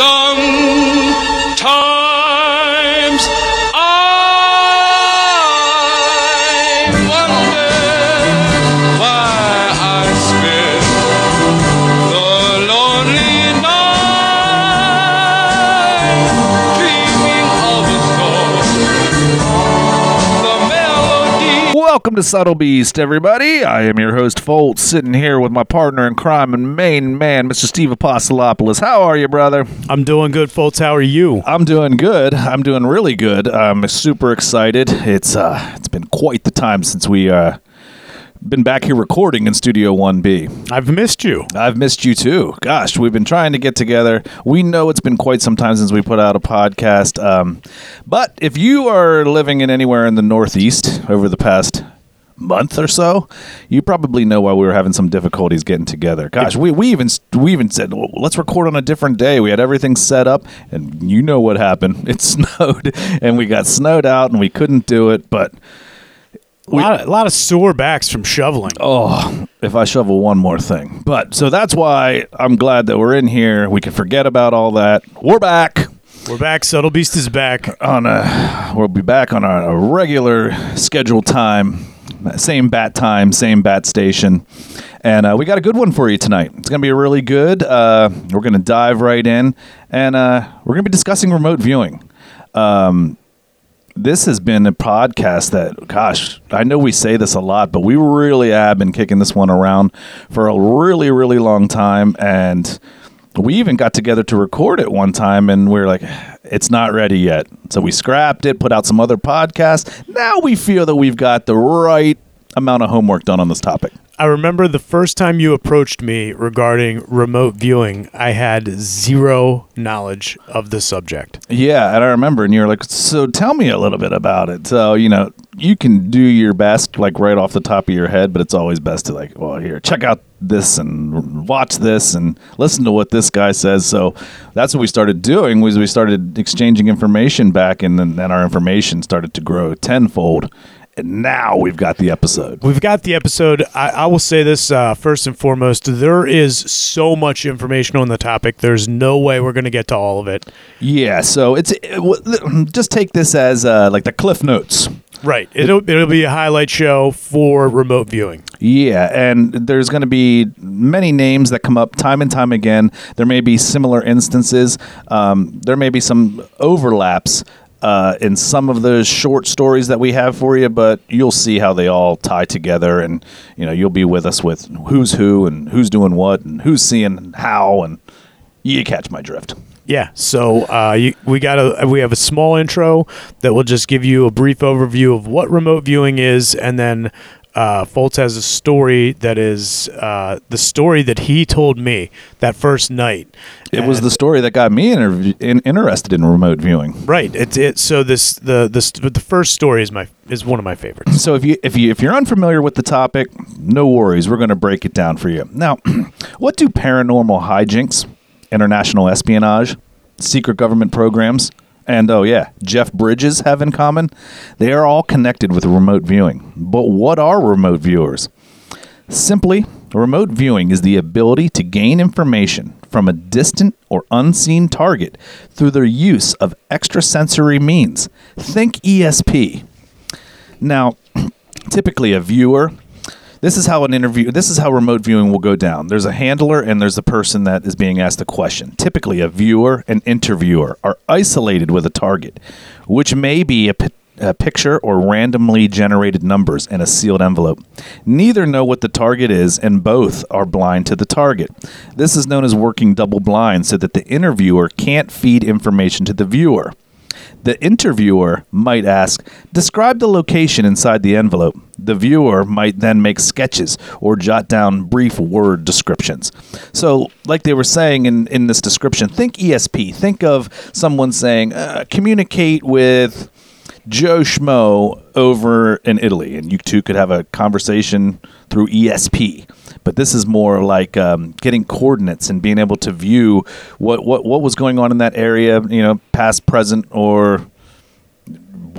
Sometimes Welcome to Subtle Beast, everybody. I am your host, Folt, sitting here with my partner in crime and main man, Mr. Steve Apostolopoulos. How are you, brother? I'm doing good, folks. How are you? I'm doing good. I'm doing really good. I'm super excited. It's uh, it's been quite the time since we uh, been back here recording in Studio 1B. I've missed you. I've missed you too. Gosh, we've been trying to get together. We know it's been quite some time since we put out a podcast. Um, but if you are living in anywhere in the Northeast over the past month or so, you probably know why we were having some difficulties getting together. Gosh, we, we even we even said well, let's record on a different day. We had everything set up, and you know what happened? It snowed, and we got snowed out, and we couldn't do it. But A lot, of, a lot of sore backs from shoveling. oh, if I shovel one more thing. But so that's why I'm glad that we're in here. We can forget about all that. We're back We're back. Subtle Beast is back. on a. We'll be back on a, a regular scheduled time, same bat time, same bat station, and uh, we got a good one for you tonight. It's gonna be really good. Uh, we're gonna dive right in, and uh, we're gonna be discussing remote viewing. Um, this has been a podcast that, gosh, I know we say this a lot, but we really have been kicking this one around for a really, really long time. And we even got together to record it one time, and we are like, it's not ready yet. So we scrapped it, put out some other podcasts. Now we feel that we've got the right amount of homework done on this topic. I remember the first time you approached me regarding remote viewing, I had zero knowledge of the subject. Yeah, and I remember, and you're like, so tell me a little bit about it. So, you know, you can do your best, like right off the top of your head, but it's always best to, like, well, here, check out this and watch this and listen to what this guy says. So that's what we started doing was we started exchanging information back, and then and our information started to grow tenfold. And now we've got the episode. We've got the episode. I, I will say this uh, first and foremost there is so much information on the topic. There's no way we're going to get to all of it. Yeah, so it's it, w- just take this as uh, like the cliff notes. Right. It'll, it'll be a highlight show for remote viewing. Yeah, and there's going to be many names that come up time and time again. There may be similar instances. Um, there may be some overlaps uh, in some of those short stories that we have for you, but you'll see how they all tie together, and you know you'll be with us with who's who and who's doing what and who's seeing how, and you catch my drift. Yeah, so uh, you, we got a we have a small intro that will just give you a brief overview of what remote viewing is, and then uh, Foltz has a story that is uh, the story that he told me that first night. It was the story that got me interv- in, interested in remote viewing. right. It's it. So this the this the first story is my is one of my favorites. So if you if you if you're unfamiliar with the topic, no worries. We're going to break it down for you. Now, what do paranormal hijinks, international espionage, secret government programs, and oh yeah, Jeff Bridges have in common? They are all connected with remote viewing. But what are remote viewers? Simply, remote viewing is the ability to gain information from a distant or unseen target through the use of extrasensory means. Think ESP. Now, typically a viewer, this is how an interview, this is how remote viewing will go down. There's a handler and there's a person that is being asked a question. Typically, a viewer and interviewer are isolated with a target, which may be a, a picture or randomly generated numbers in a sealed envelope. Neither know what the target is, and both are blind to the target. This is known as working double blind, so that the interviewer can't feed information to the viewer. The interviewer might ask, Describe the location inside the envelope. The viewer might then make sketches or jot down brief word descriptions. So, like they were saying in, in this description, think ESP. Think of someone saying, uh, Communicate with Joe Schmo over in Italy, and you two could have a conversation through ESP. But this is more like um, getting coordinates and being able to view what, what what was going on in that area, you know, past, present, or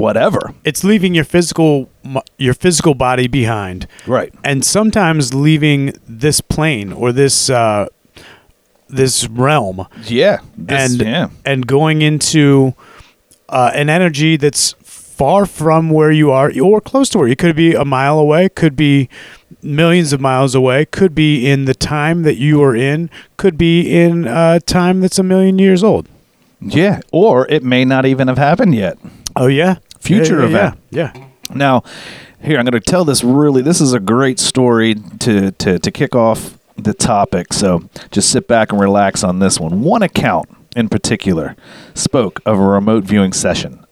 whatever. It's leaving your physical your physical body behind. Right. and sometimes leaving this plane or this uh, this realm Yeah. This- and yeah. and going into uh, an energy that's far from where you are or close to where you could be a mile away, could be millions of miles away, could be in the time that you are in, could be in a time that's a million years old. Yeah. Or it may not even have happened yet. Oh yeah, Future Yeah, yeah, event. Yeah, yeah. Now, here I'm going to tell this really. This is a great story to to to kick off the topic. So just sit back and relax on this one. One account in particular spoke of a remote viewing session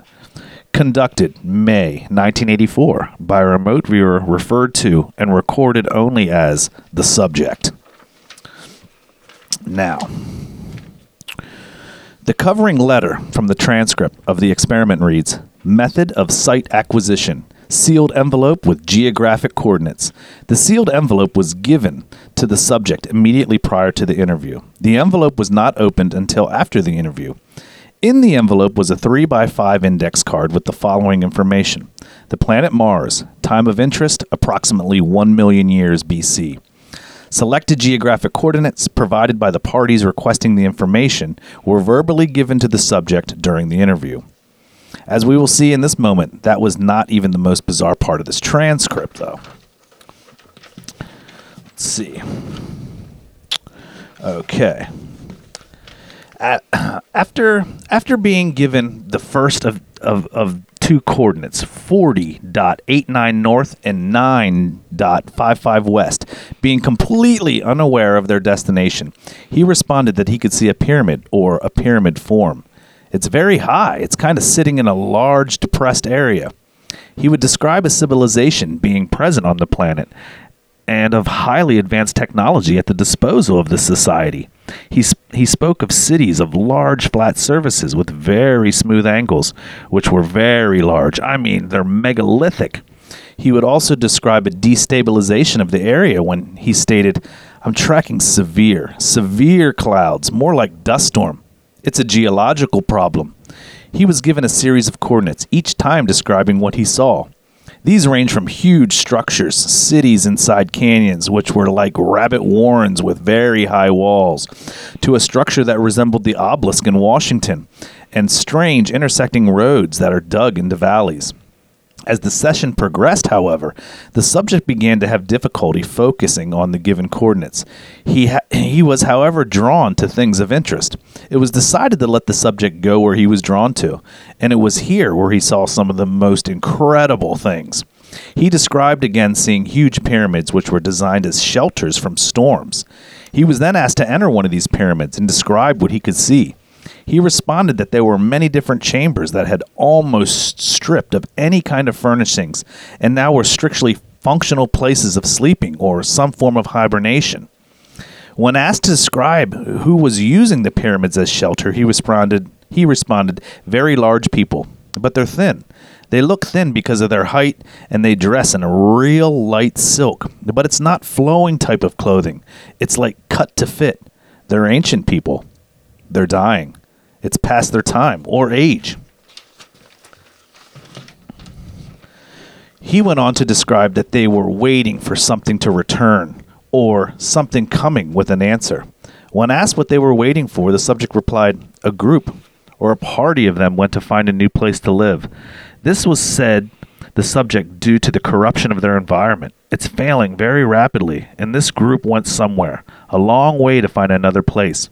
conducted May 1984 by a remote viewer referred to and recorded only as the subject. Now, the covering letter from the transcript of the experiment reads Method of site acquisition. Sealed envelope with geographic coordinates. The sealed envelope was given to the subject immediately prior to the interview. The envelope was not opened until after the interview. In the envelope was a 3 by 5 index card with the following information The planet Mars, time of interest approximately 1 million years BC. Selected geographic coordinates provided by the parties requesting the information were verbally given to the subject during the interview. As we will see in this moment, that was not even the most bizarre part of this transcript, though. Let's see. Okay. A- after after being given the first of, of, of two coordinates 40.89 north and 9.55 west being completely unaware of their destination he responded that he could see a pyramid or a pyramid form it's very high it's kind of sitting in a large depressed area he would describe a civilization being present on the planet and of highly advanced technology at the disposal of the society. He, sp- he spoke of cities of large flat surfaces with very smooth angles, which were very large. I mean, they're megalithic. He would also describe a destabilization of the area when he stated, I'm tracking severe, severe clouds, more like dust storm. It's a geological problem. He was given a series of coordinates, each time describing what he saw. These range from huge structures, cities inside canyons, which were like rabbit warrens with very high walls, to a structure that resembled the obelisk in Washington, and strange intersecting roads that are dug into valleys. As the session progressed, however, the subject began to have difficulty focusing on the given coordinates. He, ha- he was, however, drawn to things of interest. It was decided to let the subject go where he was drawn to, and it was here where he saw some of the most incredible things. He described again seeing huge pyramids which were designed as shelters from storms. He was then asked to enter one of these pyramids and describe what he could see. He responded that there were many different chambers that had almost stripped of any kind of furnishings and now were strictly functional places of sleeping or some form of hibernation. When asked to describe who was using the pyramids as shelter, he responded, he responded, very large people, but they're thin. They look thin because of their height and they dress in a real light silk, but it's not flowing type of clothing. It's like cut to fit. They're ancient people. They're dying. It's past their time or age. He went on to describe that they were waiting for something to return or something coming with an answer. When asked what they were waiting for, the subject replied, A group or a party of them went to find a new place to live. This was said the subject due to the corruption of their environment. It's failing very rapidly, and this group went somewhere, a long way to find another place.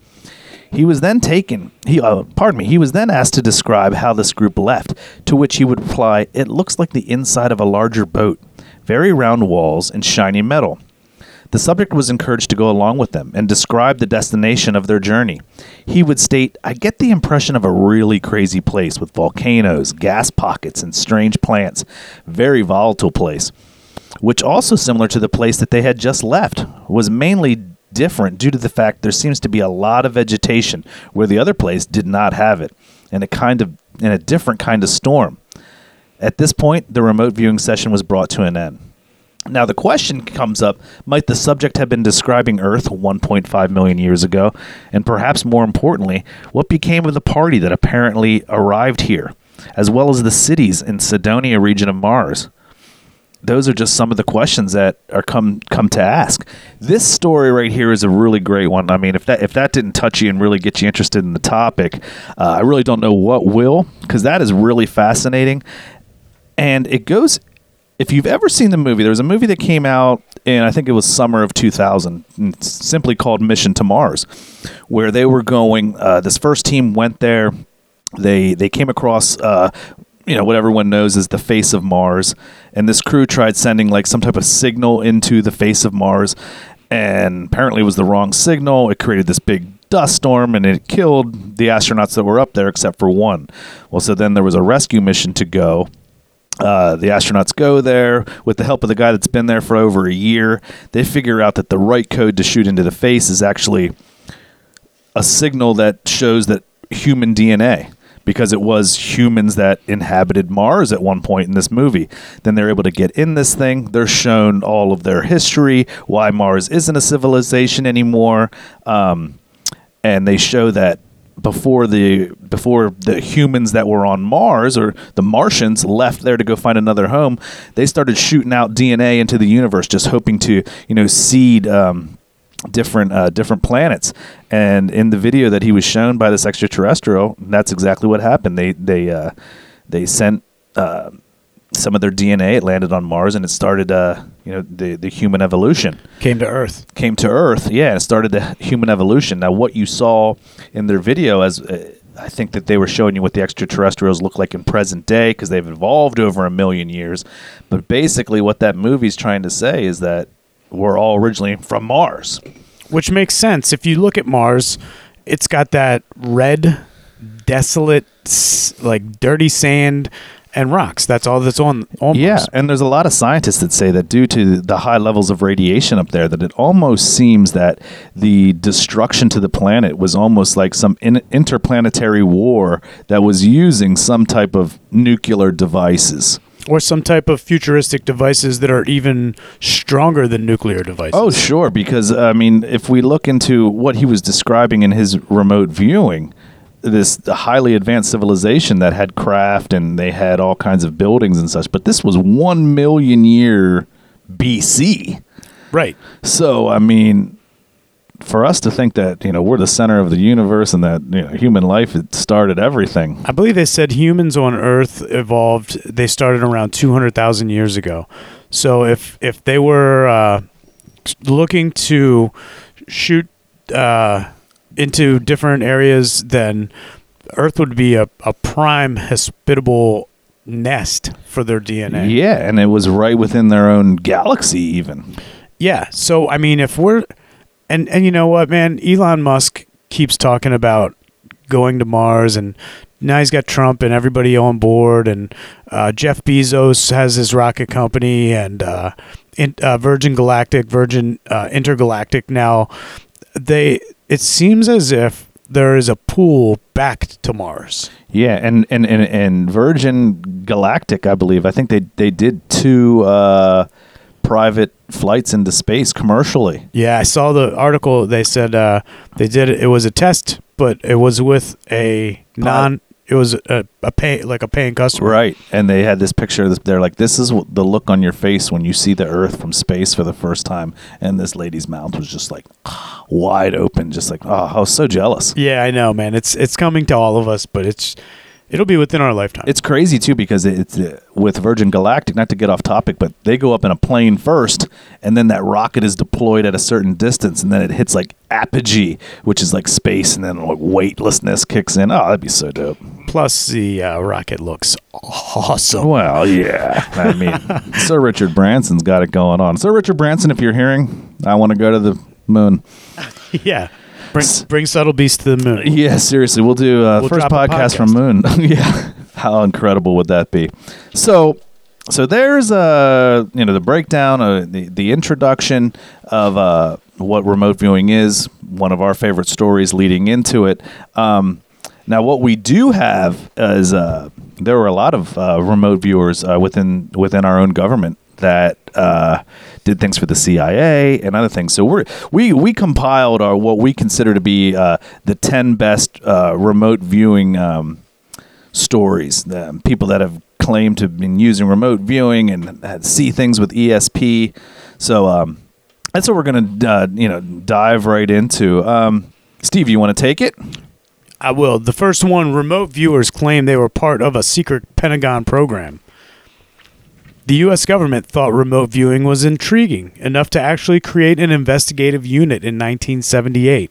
He was then taken. He, uh, pardon me. He was then asked to describe how this group left, to which he would reply, "It looks like the inside of a larger boat, very round walls and shiny metal." The subject was encouraged to go along with them and describe the destination of their journey. He would state, I get the impression of a really crazy place with volcanoes, gas pockets, and strange plants. Very volatile place. Which also similar to the place that they had just left, was mainly different due to the fact there seems to be a lot of vegetation where the other place did not have it, and a kind of in a different kind of storm. At this point, the remote viewing session was brought to an end. Now, the question comes up might the subject have been describing Earth 1.5 million years ago? And perhaps more importantly, what became of the party that apparently arrived here, as well as the cities in Cydonia region of Mars? Those are just some of the questions that are come come to ask. This story right here is a really great one. I mean, if that if that didn't touch you and really get you interested in the topic, uh, I really don't know what will, because that is really fascinating, and it goes. If you've ever seen the movie, there was a movie that came out in I think it was summer of 2000, simply called Mission to Mars, where they were going. Uh, this first team went there. They they came across uh, you know what everyone knows is the face of Mars, and this crew tried sending like some type of signal into the face of Mars, and apparently it was the wrong signal. It created this big dust storm and it killed the astronauts that were up there except for one. Well, so then there was a rescue mission to go. Uh, the astronauts go there with the help of the guy that's been there for over a year. They figure out that the right code to shoot into the face is actually a signal that shows that human DNA because it was humans that inhabited Mars at one point in this movie. Then they're able to get in this thing. They're shown all of their history, why Mars isn't a civilization anymore, um, and they show that before the before the humans that were on Mars or the Martians left there to go find another home, they started shooting out DNA into the universe, just hoping to you know seed. Um, different uh, different planets and in the video that he was shown by this extraterrestrial that's exactly what happened they they uh, they sent uh, some of their DNA it landed on Mars and it started uh, you know the the human evolution Came to Earth. came to Earth, yeah, and started the human evolution. Now, what you saw in their video, as uh, I think that they were showing you what the extraterrestrials look like in present day because they've evolved over a million years. But basically, what that movie's trying to say is that we're all originally from Mars. which makes sense if you look at Mars. It's got that red, desolate, like dirty sand and rocks. That's all that's on. on Yeah, Mars. and there's a lot of scientists that say that due to the high levels of radiation up there, that it almost seems that the destruction to the planet was almost like some in- interplanetary war that was using some type of nuclear devices. Or some type of futuristic devices that are even stronger than nuclear devices. Oh, sure, because I mean, if we look into what he was describing in his remote viewing, this highly advanced civilization that had craft and they had all kinds of buildings and such, but this was 1 million year BC. right. So, I mean, for us to think that, you know, we're the center of the universe and that, you know, human life started everything. I believe they said humans on Earth evolved. They started around two hundred thousand years ago. So if if they were uh, looking to shoot uh, into different areas, then Earth would be a, a prime hospitable nest for their DNA. Yeah, and it was right within their own galaxy even. Yeah. So I mean, if we're and and you know what, man, Elon Musk keeps talking about going to Mars, and now he's got Trump and everybody on board, and uh, Jeff Bezos has his rocket company, and uh, in, uh, Virgin Galactic, Virgin uh, Intergalactic. Now, they it seems as if there is a pool back to Mars. Yeah, and and and, and Virgin Galactic, I believe. I think they they did two uh, private flights into space commercially. Yeah, I saw the article. They said uh, they did it. It was a test, but it was with a non. It was a, a pay like a paying customer. Right, and they had this picture. They're like, "This is the look on your face when you see the Earth from space for the first time." And this lady's mouth was just like wide open, just like, "Oh, I was so jealous." Yeah, I know, man. It's it's coming to all of us, but it's it'll be within our lifetime. It's crazy too because it's uh, with Virgin Galactic. Not to get off topic, but they go up in a plane first, and then that rocket is deployed at a certain distance, and then it hits like apogee, which is like space, and then like weightlessness kicks in. Oh, that'd be so dope. Plus, the uh, rocket looks awesome. Well, yeah. I mean, Sir Richard Branson's got it going on. Sir Richard Branson, if you're hearing, I want to go to the moon. yeah, bring bring subtle beast to the moon. Yeah, seriously, we'll do uh, We'll first drop a podcast, from moon. yeah, how incredible would that be? So, so there's uh, you know the breakdown, uh, the the introduction of uh, what remote viewing is. One of our favorite stories leading into it. Um, now, what we do have is uh, there were a lot of uh, remote viewers uh, within within our own government that uh, did things for the CIA and other things. So we we we compiled our what we consider to be uh, the ten best uh, remote viewing um, stories. Um, people that have claimed to have been using remote viewing and see things with ESP. So um, that's what we're to uh, you know dive right into. Um, Steve, you want to take it? I will. The first one remote viewers claim they were part of a secret Pentagon program. The U.S. government thought remote viewing was intriguing enough to actually create an investigative unit in 1978.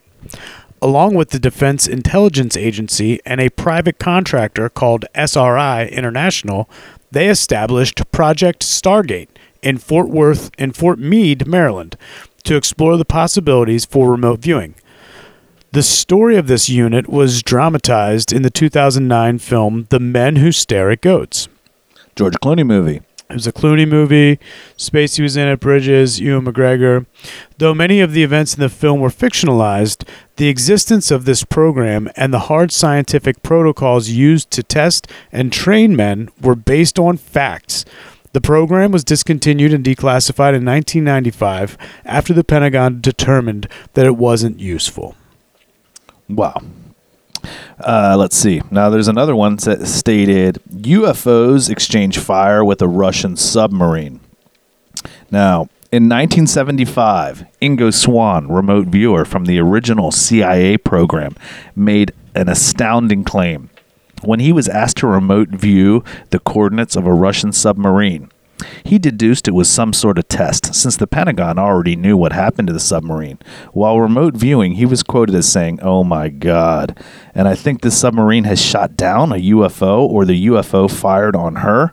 Along with the Defense Intelligence Agency and a private contractor called SRI International, they established Project Stargate in Fort Worth in Fort Meade, Maryland, to explore the possibilities for remote viewing. The story of this unit was dramatized in the 2009 film The Men Who Stare at Goats. George Clooney movie. It was a Clooney movie. Spacey was in it, Bridges, Ewan McGregor. Though many of the events in the film were fictionalized, the existence of this program and the hard scientific protocols used to test and train men were based on facts. The program was discontinued and declassified in 1995 after the Pentagon determined that it wasn't useful. Wow. Uh, let's see. Now, there's another one that stated UFOs exchange fire with a Russian submarine. Now, in 1975, Ingo Swann, remote viewer from the original CIA program, made an astounding claim. When he was asked to remote view the coordinates of a Russian submarine, he deduced it was some sort of test, since the Pentagon already knew what happened to the submarine. While remote viewing, he was quoted as saying, Oh my God. And I think this submarine has shot down a UFO or the UFO fired on her.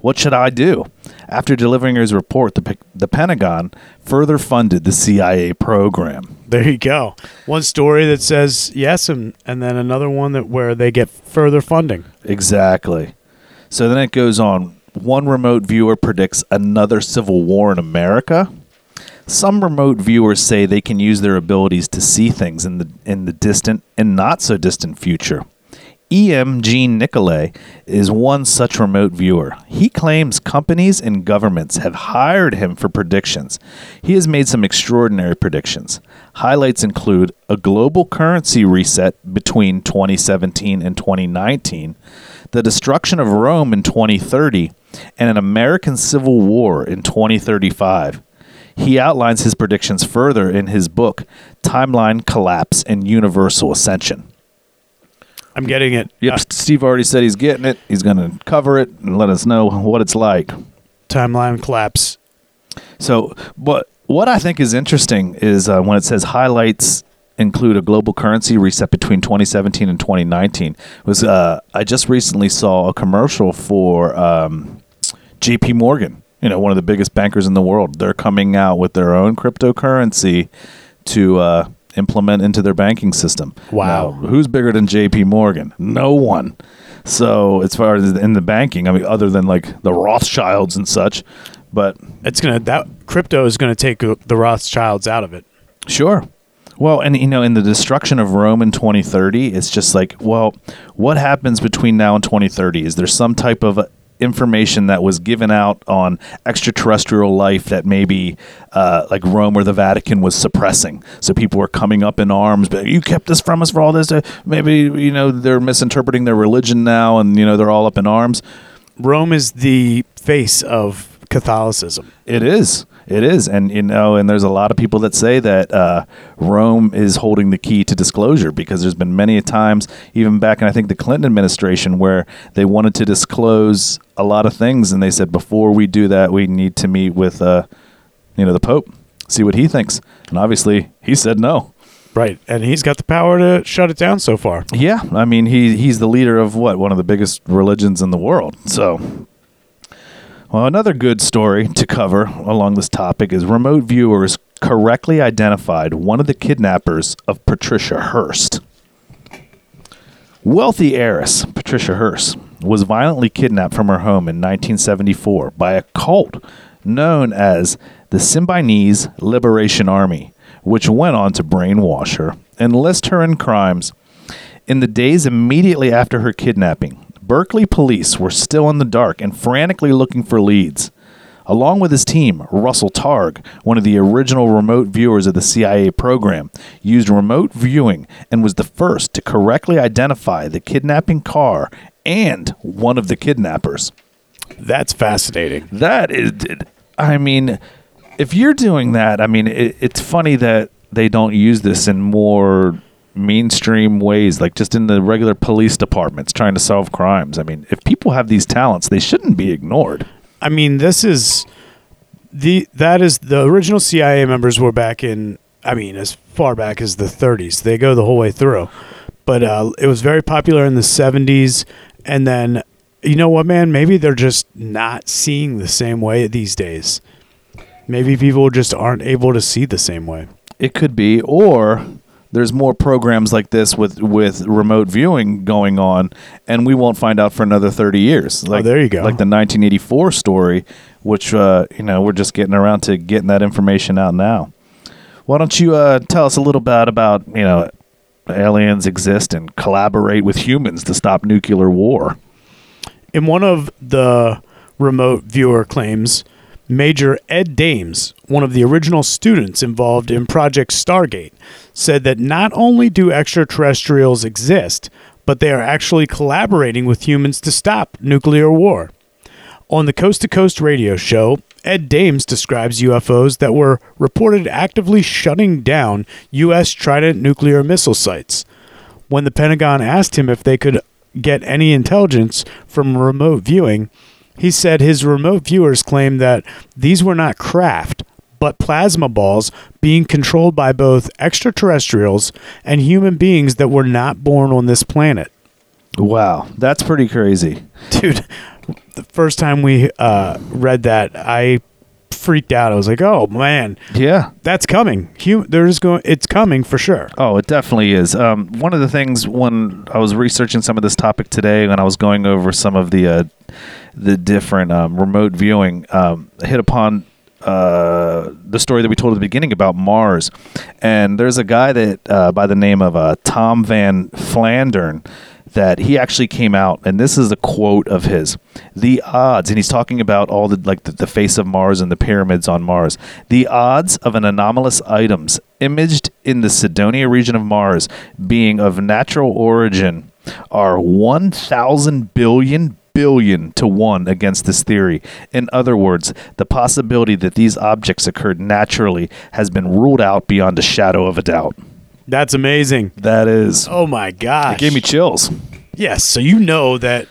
What should I do? After delivering his report, the, the Pentagon further funded the CIA program. There you go. One story that says yes, and, and then another one that where they get further funding. Exactly. So then it goes on. One remote viewer predicts another civil war in America. Some remote viewers say they can use their abilities to see things in the in the distant and not so distant future. E.M. Gene Nicolay is one such remote viewer. He claims companies and governments have hired him for predictions. He has made some extraordinary predictions. Highlights include a global currency reset between 2017 and 2019, the destruction of Rome in 2030, and an American Civil War in 2035. He outlines his predictions further in his book, Timeline Collapse and Universal Ascension. I'm getting it. Yep, Uh, Steve already said he's getting it. He's going to cover it and let us know what it's like. timeline collapse. So, what what I think is interesting is uh, when it says highlights include a global currency reset between 2017 and 2019. Was uh, I just recently saw a commercial for um, J.P. Morgan, you know, one of the biggest bankers in the world. They're coming out with their own cryptocurrency to uh, implement into their banking system. Wow. Now, who's bigger than J.P. Morgan? No one. So, as far as in the banking, I mean, other than like the Rothschilds and such, but It's gonna that crypto is gonna take the Rothschilds out of it. Sure. Well, and you know, in the destruction of Rome in 2030, it's just like, well, what happens between now and 2030? Is there some type of information that was given out on extraterrestrial life that maybe, uh, like Rome or the Vatican, was suppressing? So people were coming up in arms, but you kept this from us for all this. Uh, maybe you know they're misinterpreting their religion now, and you know they're all up in arms. Rome is the face of Catholicism. It is. It is, and you know, and there's a lot of people that say that uh, Rome is holding the key to disclosure because there's been many times, even back in I think the Clinton administration, where they wanted to disclose a lot of things, and they said before we do that, we need to meet with, uh, you know, the Pope, see what he thinks, and obviously he said no. Right. And he's got the power to shut it down so far. Yeah, I mean he he's the leader of what one of the biggest religions in the world. So, well, another good story to cover along this topic is remote viewers correctly identified one of the kidnappers of Patricia Hearst. Wealthy heiress Patricia Hearst was violently kidnapped from her home in 1974 by a cult known as the Symbionese Liberation Army, which went on to brainwash her, enlist her in crimes. In the days immediately after her kidnapping, Berkeley police were still in the dark and frantically looking for leads. Along with his team, Russell Targ, one of the original remote viewers of the CIA program, used remote viewing and was the first to correctly identify the kidnapping car and one of the kidnappers. That's fascinating. That is, I mean, if you're doing that, I mean, it, it's funny that they don't use this in more mainstream ways, like just in the regular police departments trying to solve crimes. I mean, if people have these talents, they shouldn't be ignored. I mean, this is the that is the original CIA members were back in. I mean, as far back as the 30s. They go the whole way through, but uh, it was very popular in the 70s, and then you know what, man? Maybe they're just not seeing the same way these days. Maybe people just aren't able to see the same way. It could be, or there's more programs like this with with remote viewing going on, and we won't find out for another 30 years. Like there you go. Like the 1984 story, which uh, you know we're just getting around to getting that information out now. Why don't you uh, tell us a little bit about you know aliens exist and collaborate with humans to stop nuclear war? In one of the remote viewer claims, Major Ed Dames, one of the original students involved in Project Stargate, said that not only do extraterrestrials exist, but they are actually collaborating with humans to stop nuclear war. On the Coast to Coast radio show, Ed Dames describes UFOs that were reported actively shutting down U.S. Trident nuclear missile sites. When the Pentagon asked him if they could get any intelligence from remote viewing, he said his remote viewers claimed that these were not craft, but plasma balls being controlled by both extraterrestrials and human beings that were not born on this planet. Wow, that's pretty crazy. Dude, the first time we uh, read that, I freaked out. I was like, "Oh man, Yeah. that's coming. Hum- there's going. It's coming for sure." Oh, it definitely is. Um, one of the things when I was researching some of this topic today, when I was going over some of the uh, the different um, remote viewing, um, hit upon uh, the story that we told at the beginning about Mars, and there's a guy that uh, by the name of uh, Tom Van Flandern that he actually came out and this is a quote of his the odds and he's talking about all the like the, the face of mars and the pyramids on mars. The odds of an anomalous items imaged in the Cydonia region of mars being of natural origin are 1000 billion billion to one against this theory. In other words, the possibility that these objects occurred naturally has been ruled out beyond a shadow of a doubt. That's amazing. That is, Oh my gosh. it gave me chills. Yes, so you know that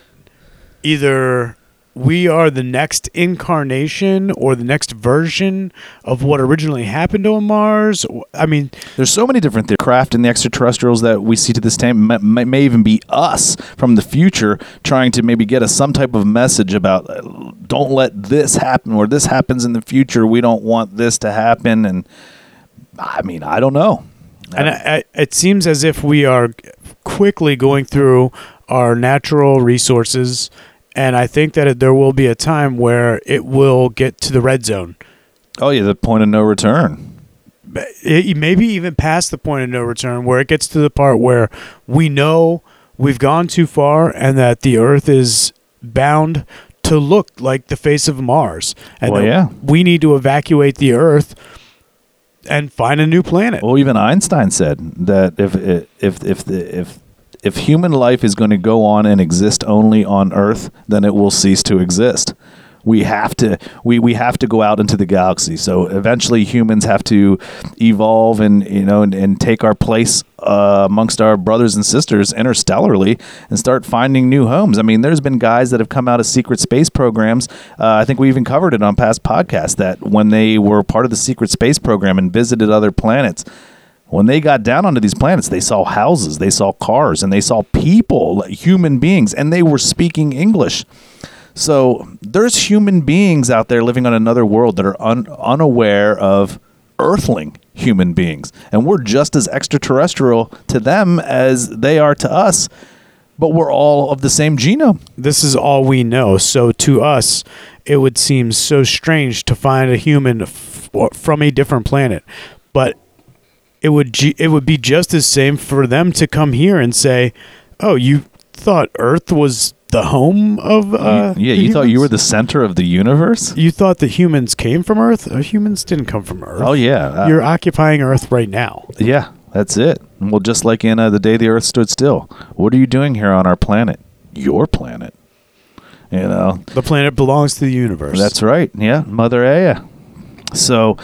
either we are the next incarnation or the next version of what originally happened on Mars. I mean, There's so many different th- craft and the extraterrestrials that we see to this day. May, may, may even be us from the future trying to maybe get us some type of message about uh, don't let this happen or this happens in the future. We don't want this to happen. And I mean, I don't know. and I, I, it seems as if we are quickly going through our natural resources, and I think that there will be a time where it will get to the red zone. Oh, yeah, the point of no return. it, maybe even past the point of no return, where it gets to the part where we know we've gone too far and that the Earth is bound to look like the face of Mars, and Well, that yeah. we need to evacuate the Earth and find a new planet. Well, even Einstein said that if if if the, if if human life is going to go on and exist only on Earth, then it will cease to exist. We have to we, we have to go out into the galaxy. So eventually, humans have to evolve and you know and, and take our place uh, amongst our brothers and sisters interstellarly and start finding new homes. I mean, there's been guys that have come out of secret space programs. Uh, I think we even covered it on past podcasts that when they were part of the secret space program and visited other planets, when they got down onto these planets, they saw houses, they saw cars, and they saw people, human beings, and they were speaking English. So there's human beings out there living on another world that are un- unaware of earthling human beings. And we're just as extraterrestrial to them as they are to us, but we're all of the same genome. This is all we know. So to us, it would seem so strange to find a human f- from a different planet, but it would ju- it would be just as same for them to come here and say, "Oh, you thought Earth was the home of uh, yeah, the you thought you were the center of the universe? You thought that humans came from Earth? Uh, humans didn't come from Earth. Oh, yeah. Uh, You're occupying Earth right now. Yeah, that's it. Well, just like in uh, the day the Earth stood still, what are you doing here on our planet? your planet. You know, The planet belongs to the universe. that's right. Yeah, Mother Aya. So,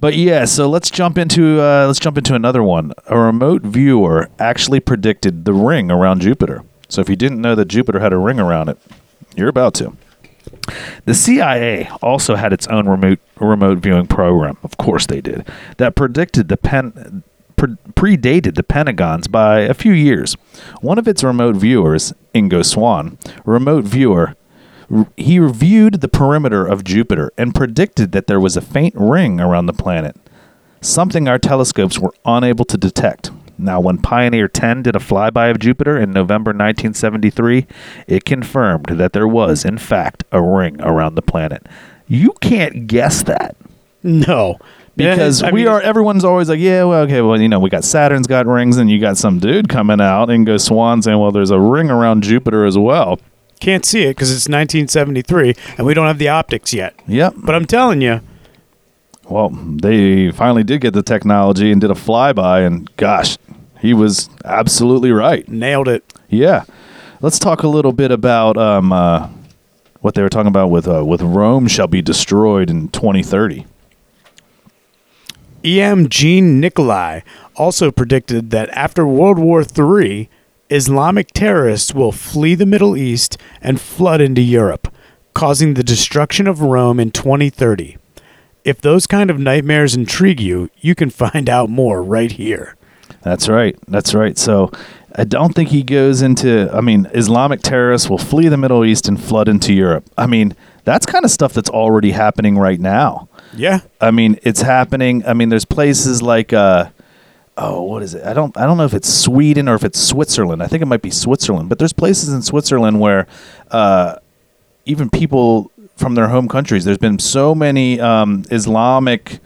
but yeah, so let's jump into uh, let's jump into another one. A remote viewer actually predicted the ring around Jupiter. So if you didn't know that Jupiter had a ring around it, you're about to. The CIA also had its own remote remote viewing program. Of course they did. That predicted the pen pre- predated the Pentagon's by a few years. One of its remote viewers, Ingo Swann, remote viewer, he reviewed the perimeter of Jupiter and predicted that there was a faint ring around the planet, something our telescopes were unable to detect. Now, when Pioneer 10 did a flyby of Jupiter in November 1973, it confirmed that there was, in fact, a ring around the planet. You can't guess that no. because Yeah, we mean, are everyone's always like yeah well okay well you know we got saturn's got rings and you got some dude coming out and go swan saying well there's a ring around jupiter as well Can't see it because it's 1973 and we don't have the optics yet. yep But I'm telling you, well they finally did get the technology and did a flyby and gosh he was absolutely right nailed it. yeah let's talk a little bit about um, uh, what they were talking about with uh, with rome shall be destroyed in 2030 E.M. Jean Nikolai also predicted that after World War III, Islamic terrorists will flee the Middle East and flood into Europe, causing the destruction of Rome in 2030. If those kind of nightmares intrigue you, you can find out more right here. That's right. That's right. So I don't think he goes into. I mean, Islamic terrorists will flee the Middle East and flood into Europe. I mean, that's kind of stuff that's already happening right now. Yeah. I mean, it's happening. I mean, there's places like. Uh, Oh, what is it? I don't. I don't know if it's Sweden or if it's Switzerland. I think it might be Switzerland. But there's places in Switzerland where uh, even people from their home countries. There's been so many um, Islamic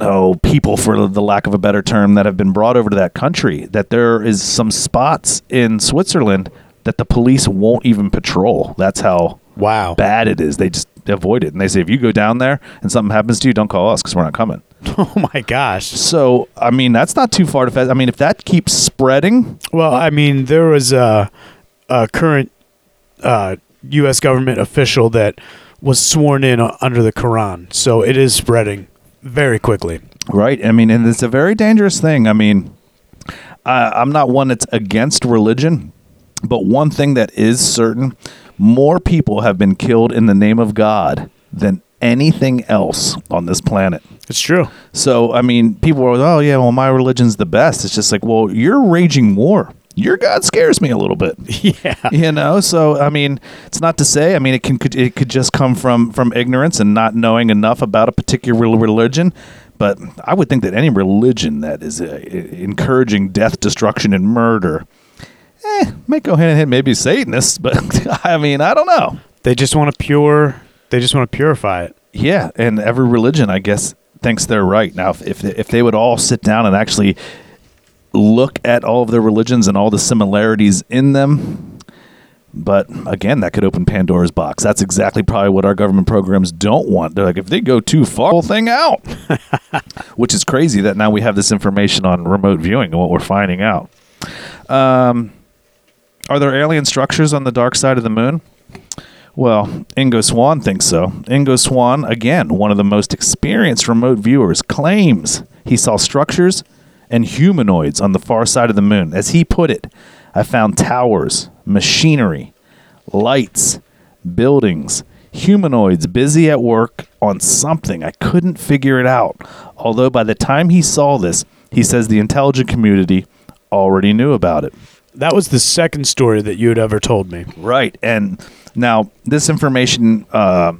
oh people for the lack of a better term that have been brought over to that country that there is some spots in Switzerland that the police won't even patrol. That's how Wow. bad it is. They just avoid it and they say if you go down there and something happens to you, don't call us because we're not coming. Oh my gosh. So I mean that's not too far to fetch. I mean if that keeps spreading, Well, I mean, there was a, a current uh, U.S. government official that was sworn in uh, under the Quran, so it is spreading very quickly. Right. I mean, and it's a very dangerous thing. I mean, I, I'm not one that's against religion, but one thing that is certain more people have been killed in the name of God than anything else on this planet. It's true. So, I mean, people are, oh, yeah, well, my religion's the best. It's just like, well, you're raging war. Your God scares me a little bit Yeah. you know so i mean it's not to say i mean it can could, it could just come from from ignorance and not knowing enough about a particular religion but i would think that any religion that is uh, encouraging death destruction and murder eh, may go hand in hand maybe satanists but i mean i don't know They just want to pure. They just want to purify it. yeah and every religion i guess thinks they're right. Now if, if, if they would all sit down and actually look at all of their religions and all the similarities in them but again that could open pandora's box. That's exactly probably what our government programs don't want. They're like if they go too far whole thing out. Which is crazy that now we have this information on remote viewing and what we're finding out. Um, are there alien structures on the dark side of the moon well, Ingo Swann thinks so. Ingo Swann, again, one of the most experienced remote viewers, claims he saw structures and humanoids on the far side of the moon. As he put it, I found towers, machinery, lights, buildings, humanoids busy at work on something. I couldn't figure it out. Although by the time he saw this, he says the intelligent community already knew about it. That was the second story that you had ever told me. Right. And now, this information, uh,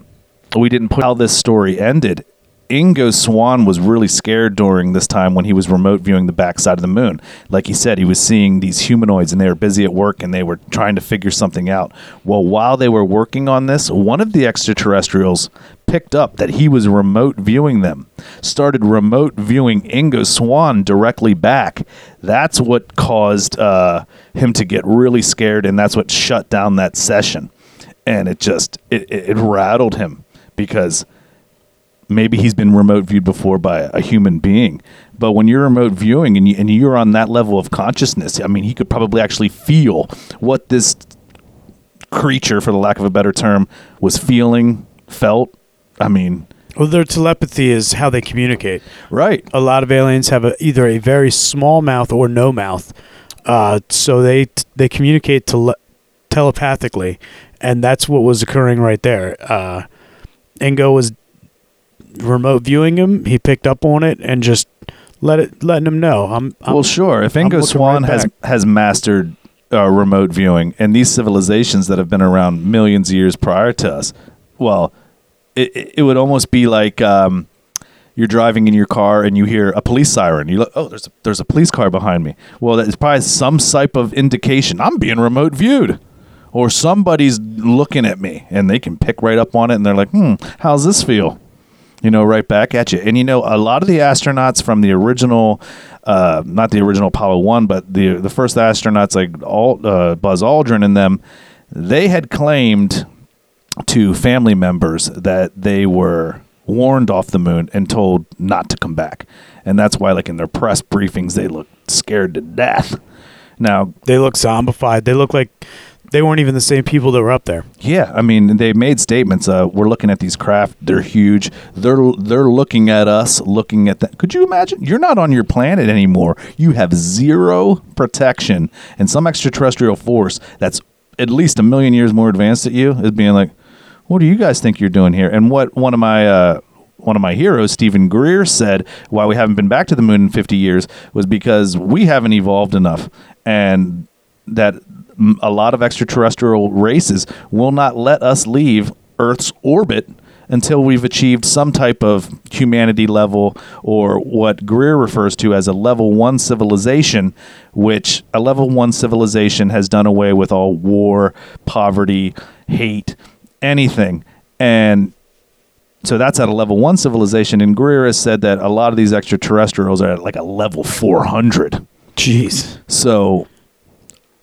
we didn't put how this story ended. Ingo Swann was really scared during this time when he was remote viewing the backside of the moon. Like he said, he was seeing these humanoids and they were busy at work and they were trying to figure something out. Well, while they were working on this, one of the extraterrestrials picked up that he was remote viewing them, started remote viewing Ingo Swann directly back. That's what caused uh, him to get really scared, and that's what shut down that session. And it just it, it, it rattled him because maybe he's been remote viewed before by a human being. But when you're remote viewing and, you, and you're on that level of consciousness, I mean, he could probably actually feel what this creature, for the lack of a better term, was feeling, felt. I mean, Well, their telepathy is how they communicate. right. A lot of aliens have a, either a very small mouth or no mouth, uh, so they they communicate tele- telepathically, and that's what was occurring right there. Uh, Ingo was remote viewing him. He picked up on it and just let it letting him know. I'm, I'm well, sure. If Ingo Swann right has has mastered uh, remote viewing, and these civilizations that have been around millions of years prior to us, well, it, it- would almost be like um, you're driving in your car and you hear a police siren. You look, oh, there's a, there's a police car behind me. Well, that's probably some type of indication I'm being remote viewed. Or somebody's looking at me and they can pick right up on it and they're like, hmm, how's this feel? you know, right back at you. And you know, a lot of the astronauts from the original, uh, not the original Apollo One, but the the first astronauts like Al, uh, Buzz Aldrin and them, they had claimed to family members that they were warned off the moon and told not to come back, and that's why, like in their press briefings, they look scared to death. Now, they look zombified. They look like they weren't even the same people that were up there. Yeah, I mean, they made statements. Uh, we're looking at these craft; they're huge. They're they're looking at us, looking at that. Could you imagine? You're not on your planet anymore. You have zero protection, and some extraterrestrial force that's at least a million years more advanced at you is being like, "What do you guys think you're doing here?" And what one of my uh, one of my heroes, Steven Greer, said why we haven't been back to the moon in 50 years was because we haven't evolved enough, and that a lot of extraterrestrial races will not let us leave Earth's orbit until we've achieved some type of humanity level or what Greer refers to as a level one civilization, which a level one civilization has done away with all war, poverty, hate, anything. And so that's at a level one civilization. And Greer has said that a lot of these extraterrestrials are at like a level 400. Jeez. So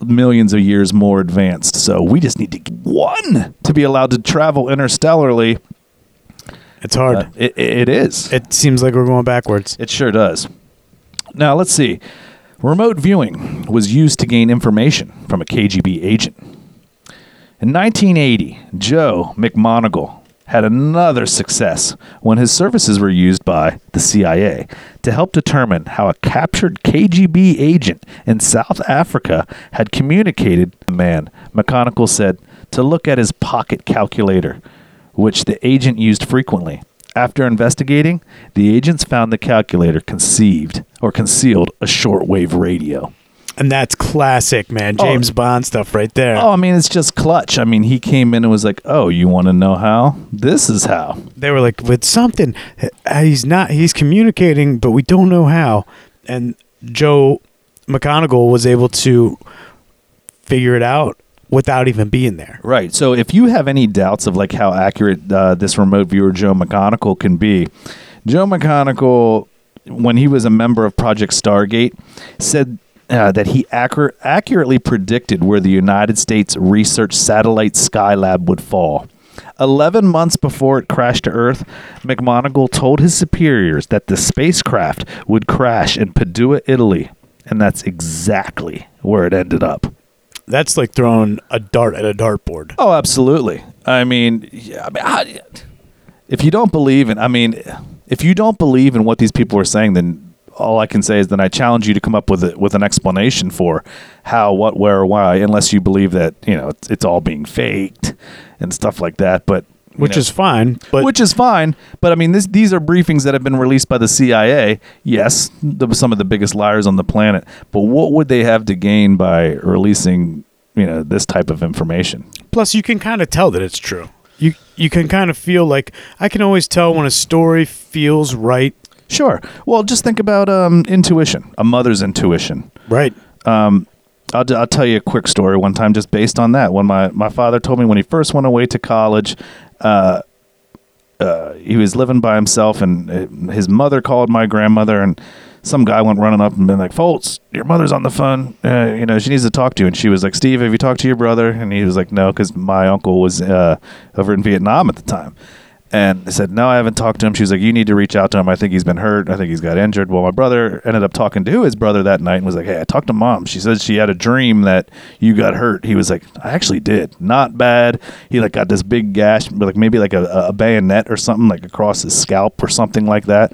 millions of years more advanced. So we just need to get one to be allowed to travel interstellarly. It's hard. Uh, it, it is. it seems like we're going backwards. It sure does. Now let's see. Remote viewing was used to gain information from a KGB agent. In 1980, Joe McMoneagle had another success when his services were used by the CIA to help determine how a captured KGB agent in South Africa had communicated the man. McMoneagle said to look at his pocket calculator, which the agent used frequently. After investigating, the agents found the calculator conceived or concealed a shortwave radio. And that's classic, man. Oh. James Bond stuff right there. Oh, I mean, it's just clutch. I mean, he came in and was like, "Oh, you want to know how? This is how." They were like, with something, uh, he's not, he's communicating, but we don't know how. And Joe McMoneagle was able to figure it out without even being there. Right. So, if you have any doubts of like how accurate uh, this remote viewer Joe McMoneagle can be, Joe McMoneagle, when he was a member of Project Stargate, said. Uh, that he accurate, accurately predicted where the United States Research Satellite Skylab would fall. 11 months before it crashed to Earth, McMoneagle told his superiors that the spacecraft would crash in Padua, Italy. And that's exactly where it ended up. That's like throwing a dart at a dartboard. Oh, absolutely. I mean, yeah, I mean how, if you don't believe in, I mean, if you don't believe in what these people are saying, then all I can say is then I challenge you to come up with it with an explanation for how, what, where, why, unless you believe that you know it's, it's all being faked and stuff like that. But Which know, is fine, but which is fine. But I mean, this, these are briefings that have been released by the CIA. Yes, the, some of the biggest liars on the planet. But what would they have to gain by releasing, you know, this type of information? plus you can kind of tell that it's true. You you can kind of feel like I can always tell when a story feels right. Sure. Well, just think about um, intuition, a mother's intuition. Right. I'll, d- I'll tell you a quick story one time just based on that. When my, my father told me when he first went away to college, uh, uh, he was living by himself, and uh, his mother called my grandmother, and some guy went running up and been like, "Foltz, your mother's on the phone. Uh, you know, she needs to talk to you." And she was like, "Steve, have you talked to your brother?" And he was like, "No, because my uncle was uh, over in Vietnam at the time." And I said, no, I haven't talked to him. She was like, you need to reach out to him. I think he's been hurt. I think he's got injured. Well, my brother ended up talking to his brother that night and was like, hey, I talked to mom. She said she had a dream that you got hurt. He was like, I actually did. Not bad. He like got this big gash, like maybe like a, a bayonet or something like across his scalp or something like that.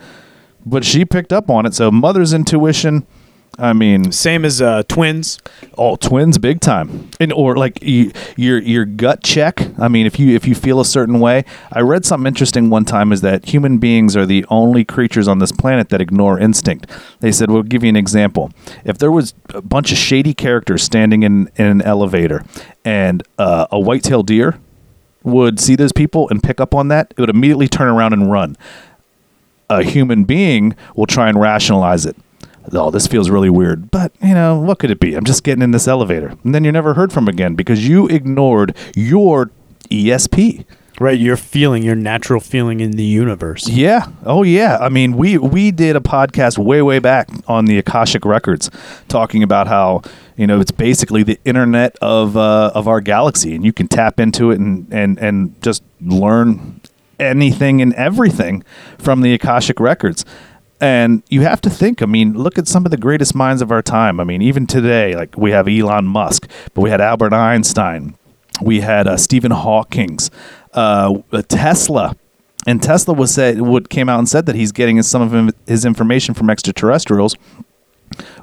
But she picked up on it. So mother's intuition. I mean, Same as uh, twins. all twins big time and or like you, your your gut check i mean if you if you feel a certain way i read something interesting one time is that human beings are the only creatures on this planet that ignore instinct they said we'll give you an example if there was a bunch of shady characters standing in, in an elevator and uh, a white-tailed deer would see those people and pick up on that it would immediately turn around and run a human being will try and rationalize it. Oh, this feels really weird. But, you know, what could it be? I'm just getting in this elevator. And then you're never heard from again because you ignored your ESP. Right, your feeling, your natural feeling in the universe. Yeah. Oh, yeah. I mean, we we did a podcast way way back on the Akashic Records, talking about how you know it's basically the internet of uh, of our galaxy, and you can tap into it and and and just learn anything and everything from the Akashic Records. And you have to think, I mean, look at some of the greatest minds of our time. I mean, even today, like we have Elon Musk, but we had Albert Einstein, we had uh, Stephen Hawking's, uh, Tesla. And Tesla was said, what came out and said that he's getting some of his information from extraterrestrials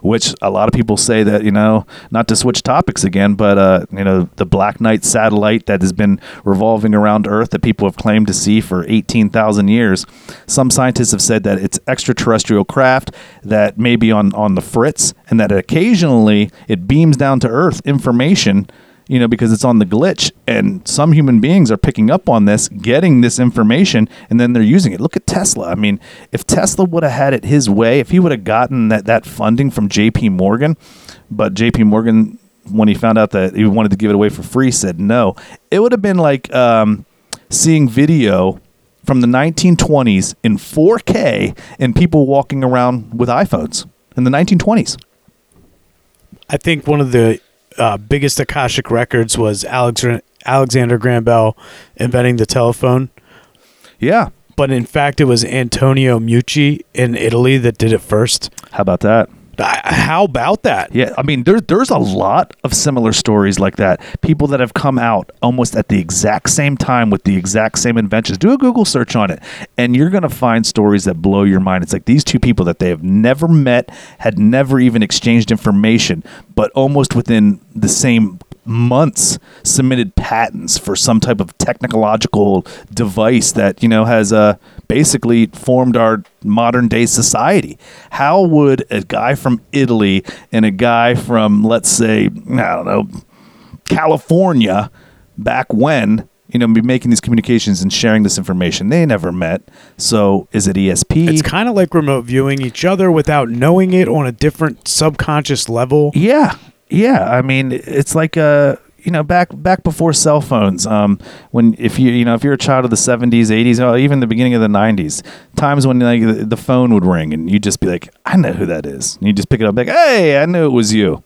which a lot of people say that you know not to switch topics again but uh, you know the black knight satellite that has been revolving around earth that people have claimed to see for 18,000 years. Some scientists have said that it's extraterrestrial craft that may be on on the fritz and that occasionally it beams down to earth information you know, because it's on the glitch, and some human beings are picking up on this, getting this information, and then they're using it. Look at Tesla. I mean, if Tesla would have had it his way, if he would have gotten that, that funding from J.P. Morgan, but J.P. Morgan, when he found out that he wanted to give it away for free, said no, it would have been like um, seeing video from the 1920s in 4K and people walking around with iPhones in the 1920s. I think one of the uh, biggest Akashic records was Alex- Alexander Graham Bell inventing the telephone. Yeah. But in fact, it was Antonio Meucci in Italy that did it first. How about that? How about that? Yeah, I mean, there, there's a lot of similar stories like that. People that have come out almost at the exact same time with the exact same inventions. Do a Google search on it, and you're going to find stories that blow your mind. It's like these two people that they have never met, had never even exchanged information, but almost within the same months submitted patents for some type of technological device that you know has uh, basically formed our modern day society. How would a guy from italy and a guy from let's say i don't know california back when you know be making these communications and sharing this information? They never met. So is it esp It's kind of like remote viewing each other without knowing it on a different subconscious level. Yeah, yeah. I mean, it's like uh, you know, back back before cell phones. Um, when if you you know if you're a child of the '70s, '80s, or even the beginning of the '90s, times when like the, the phone would ring and you'd just be like, I know who that is. And you just pick it up, like, Hey, I knew it was you.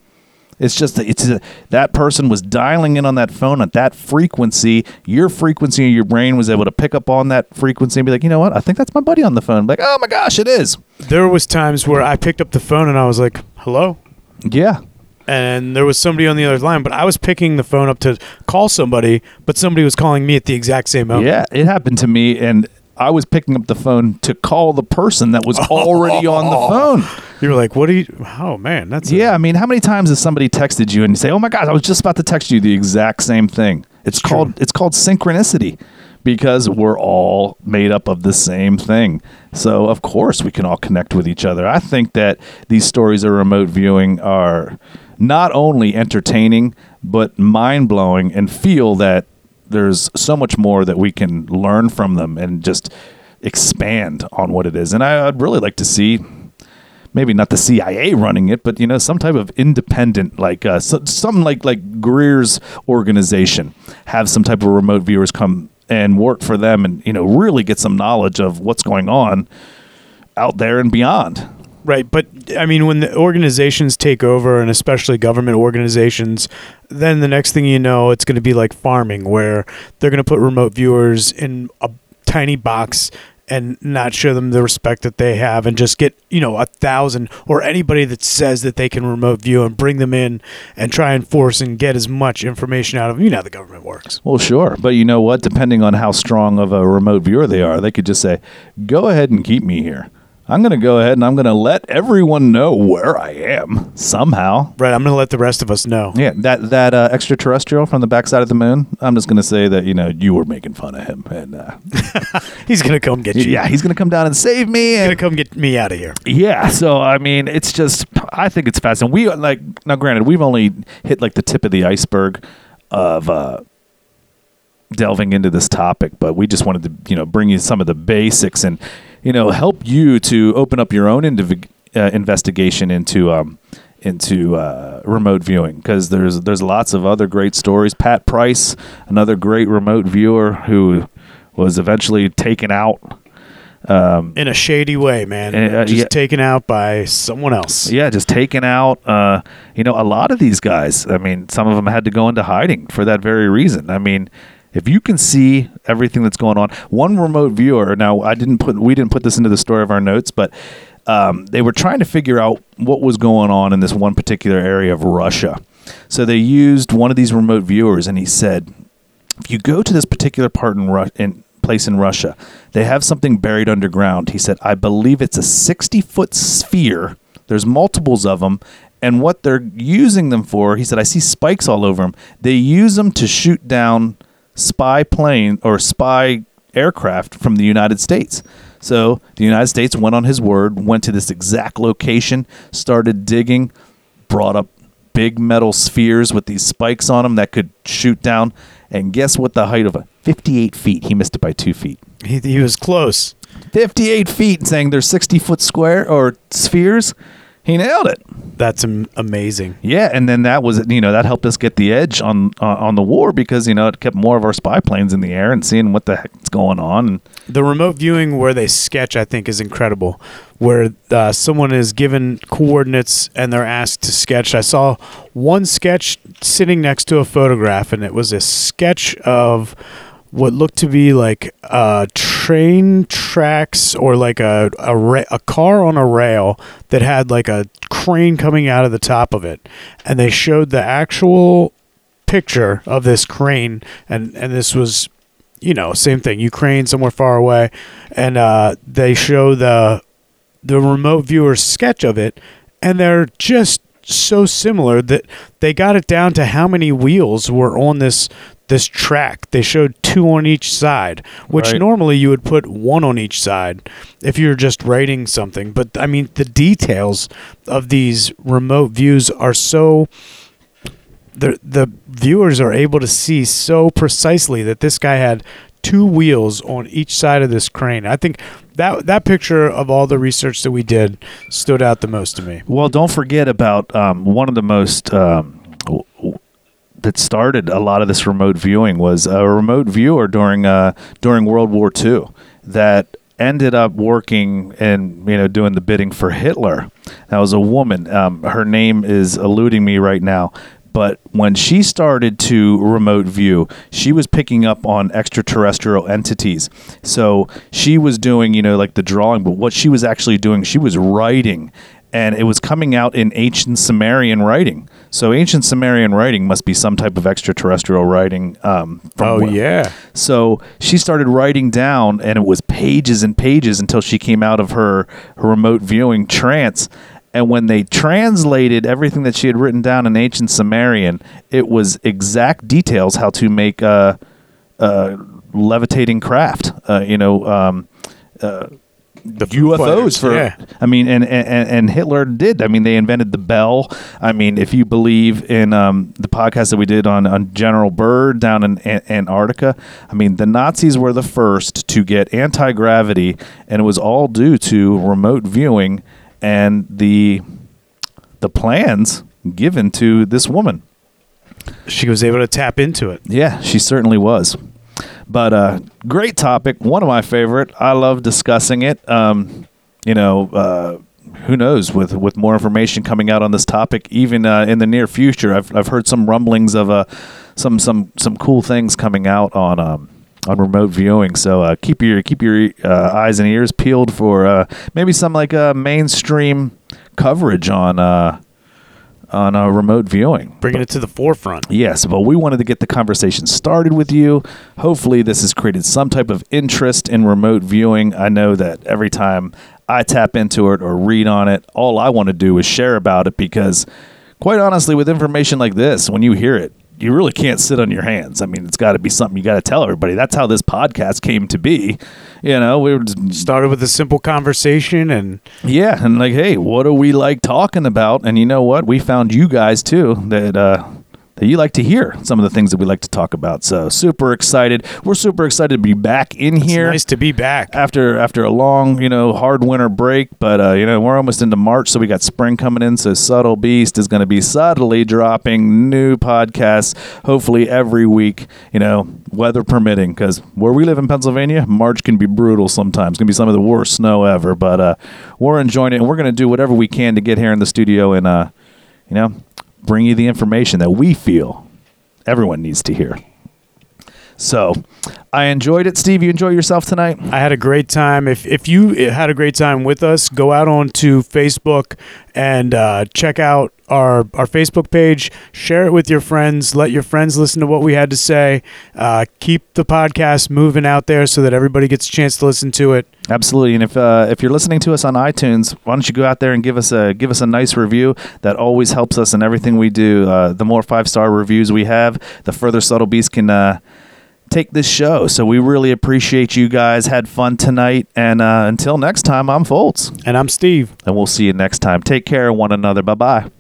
It's just that it's a, that person was dialing in on that phone at that frequency. Your frequency in your brain was able to pick up on that frequency and be like, you know what? I think that's my buddy on the phone. Like, oh my gosh, it is. There was times where I picked up the phone and I was like, "Hello," Yeah, and there was somebody on the other line, but I was picking the phone up to call somebody, but somebody was calling me at the exact same moment. Yeah, it happened to me, and I was picking up the phone to call the person that was already on the phone. You were like, "What are you?" Oh man, that's a- Yeah, I mean, how many times has somebody texted you and you say, "Oh my God, I was just about to text you the exact same thing"? It's, It's called true. it's called synchronicity because we're all made up of the same thing. So of course we can all connect with each other. I think that these stories of remote viewing are not only entertaining but mind blowing, and feel that there's so much more that we can learn from them and just expand on what it is. And I, I'd really like to see maybe not the CIA running it, but you know, some type of independent, like uh, so, something like like Greer's organization, have some type of remote viewers come and work for them, and you know, really get some knowledge of what's going on out there and beyond. Right, but I mean, when the organizations take over, and especially government organizations, then the next thing you know, it's going to be like farming, where they're going to put remote viewers in a tiny box and not show them the respect that they have and just get you know a thousand or anybody that says that they can remote view and bring them in and try and force and get as much information out of them you know how the government works Well, sure, but you know what? Depending on how strong of a remote viewer they are, they could just say, "Go ahead and keep me here. I'm going to go ahead and I'm going to let everyone know where I am somehow." right i'm gonna let the rest of us know Yeah, that that uh, extraterrestrial from the backside of the moon. I'm just going to say that you know you were making fun of him, and uh, he's gonna come get you yeah, he's going to come down and save me. he's gonna come get me out of here yeah, so I mean, it's just I think it's fascinating. We like now, granted, we've only hit like the tip of the iceberg of uh, delving into this topic, but we just wanted to you know bring you some of the basics and you know help you to open up your own indiv- uh, investigation into. Um, into uh, remote viewing because there's there's lots of other great stories. Pat Price, another great remote viewer who was eventually taken out in a shady way man Uh, just yeah. taken out by someone else Yeah, just taken out. Uh, you know, a lot of these guys. I mean, some of them had to go into hiding for that very reason. I mean, if you can see everything that's going on, one remote viewer. Now, I didn't put we didn't put this into the story of our notes, but um, they were trying to figure out what was going on in this one particular area of Russia. So they used one of these remote viewers, and he said, if you go to this particular part in, Ru- in place in Russia, they have something buried underground. He said, I believe it's a 60 foot sphere. There's multiples of them. And what they're using them for, he said, I see spikes all over them. They use them to shoot down spy plane or spy aircraft from the United States. So the United States went on his word, went to this exact location, started digging, brought up big metal spheres with these spikes on them that could shoot down. And guess what? The height of a 58 feet. He missed it by two feet. he, he was close 58 feet, saying they're 60 foot square or spheres. He nailed it. that's am- amazing Yeah, and then that was you know that helped us get the edge on uh, on the war because you know it kept more of our spy planes in the air and seeing what the heck's going on. And the remote viewing where they sketch i think is incredible where uh, someone is given coordinates and they're asked to sketch i saw one sketch sitting next to a photograph and it was a sketch of what looked to be like uh, train tracks or like a, a, ra- a car on a rail that had like a crane coming out of the top of it. And they showed the actual picture of this crane. And and this was you know same thing ukraine somewhere far away. And uh they show the the remote viewer sketch of it. And they're just so similar that they got it down to how many wheels were on this this track they showed two on each side which Right. normally you would put one on each side if you're just writing something but i mean the details of these remote views are so the the viewers are able to see so precisely that this guy had two wheels on each side of this crane. I think that that picture of all the research that we did stood out the most to me. Well, don't forget about um, one of the most um, w- w- that started a lot of this remote viewing was a remote viewer during uh, during World War II that ended up working and you know doing the bidding for Hitler. That was a woman. Um, her name is eluding me right now. But when she started to remote view, she was picking up on extraterrestrial entities. So she was doing, you know, like the drawing, but what she was actually doing, she was writing and it was coming out in ancient Sumerian writing. So ancient Sumerian writing must be some type of extraterrestrial writing. Um, from Oh where- yeah. So she started writing down, and it was pages and pages until she came out of her, her remote viewing trance. And when they translated everything that she had written down in ancient Sumerian, it was exact details how to make a, levitating craft. Uh, you know, um, The UFOs Fighters, for yeah. I mean and, and and Hitler did I mean they invented the bell I mean if you believe in um, the podcast that we did on, on General Byrd down in An- Antarctica I mean the Nazis were the first to get anti-gravity and it was all due to remote viewing and the the plans given to this woman She was able to tap into it. yeah, she certainly was. But uh, great topic, one of my favorite. I love discussing it. Um, you know, uh, who knows with with more information coming out on this topic, even uh, in the near future. I've I've heard some rumblings of uh, some some some cool things coming out on um, on remote viewing. So uh, keep your keep your uh, eyes and ears peeled for uh, maybe some like uh, mainstream coverage on uh, on uh, remote viewing. Bringing it to the forefront. Yes, but we wanted to get the conversation started with you. Hopefully, this has created some type of interest in remote viewing. I know that every time I tap into it or read on it, all I want to do is share about it because, quite honestly, with information like this, when you hear it, you really can't sit on your hands. I mean, it's got to be something you got to tell everybody. That's how this podcast came to be. You know, we were just Started with a simple conversation and yeah, and like, hey, what do we like talking about? And you know what? We found you guys too that uh, that you like to hear some of the things that we like to talk about. So super excited. We're super excited to be back in it's here nice to be back. after after a long, you know, hard winter break. But uh, you know, we're almost into March, so we got spring coming in. So Subtle Beast is going to be subtly dropping new podcasts, hopefully every week. You know, weather permitting, because where we live in Pennsylvania, March can be brutal sometimes. Can be some of the worst snow ever. But uh, we're enjoying it, and we're going to do whatever we can to get here in the studio and uh, you know, bring you the information that we feel everyone needs to hear. So, I enjoyed it. Steve, you enjoy yourself tonight? I had a great time. If if you had a great time with us, go out onto Facebook and uh, check out our our Facebook page. Share it with your friends. Let your friends listen to what we had to say. Uh, keep the podcast moving out there so that everybody gets a chance to listen to it. Absolutely, and if uh, if you're listening to us on iTunes, why don't you go out there and give us a give us a nice review? That always helps us in everything we do. Uh, the more five star reviews we have, the further Subtle Beast can uh, take this show. So we really appreciate you guys. Had fun tonight, and uh, until next time, I'm Foltz, And I'm Steve. and we'll see you next time. Take care of one another. Bye bye.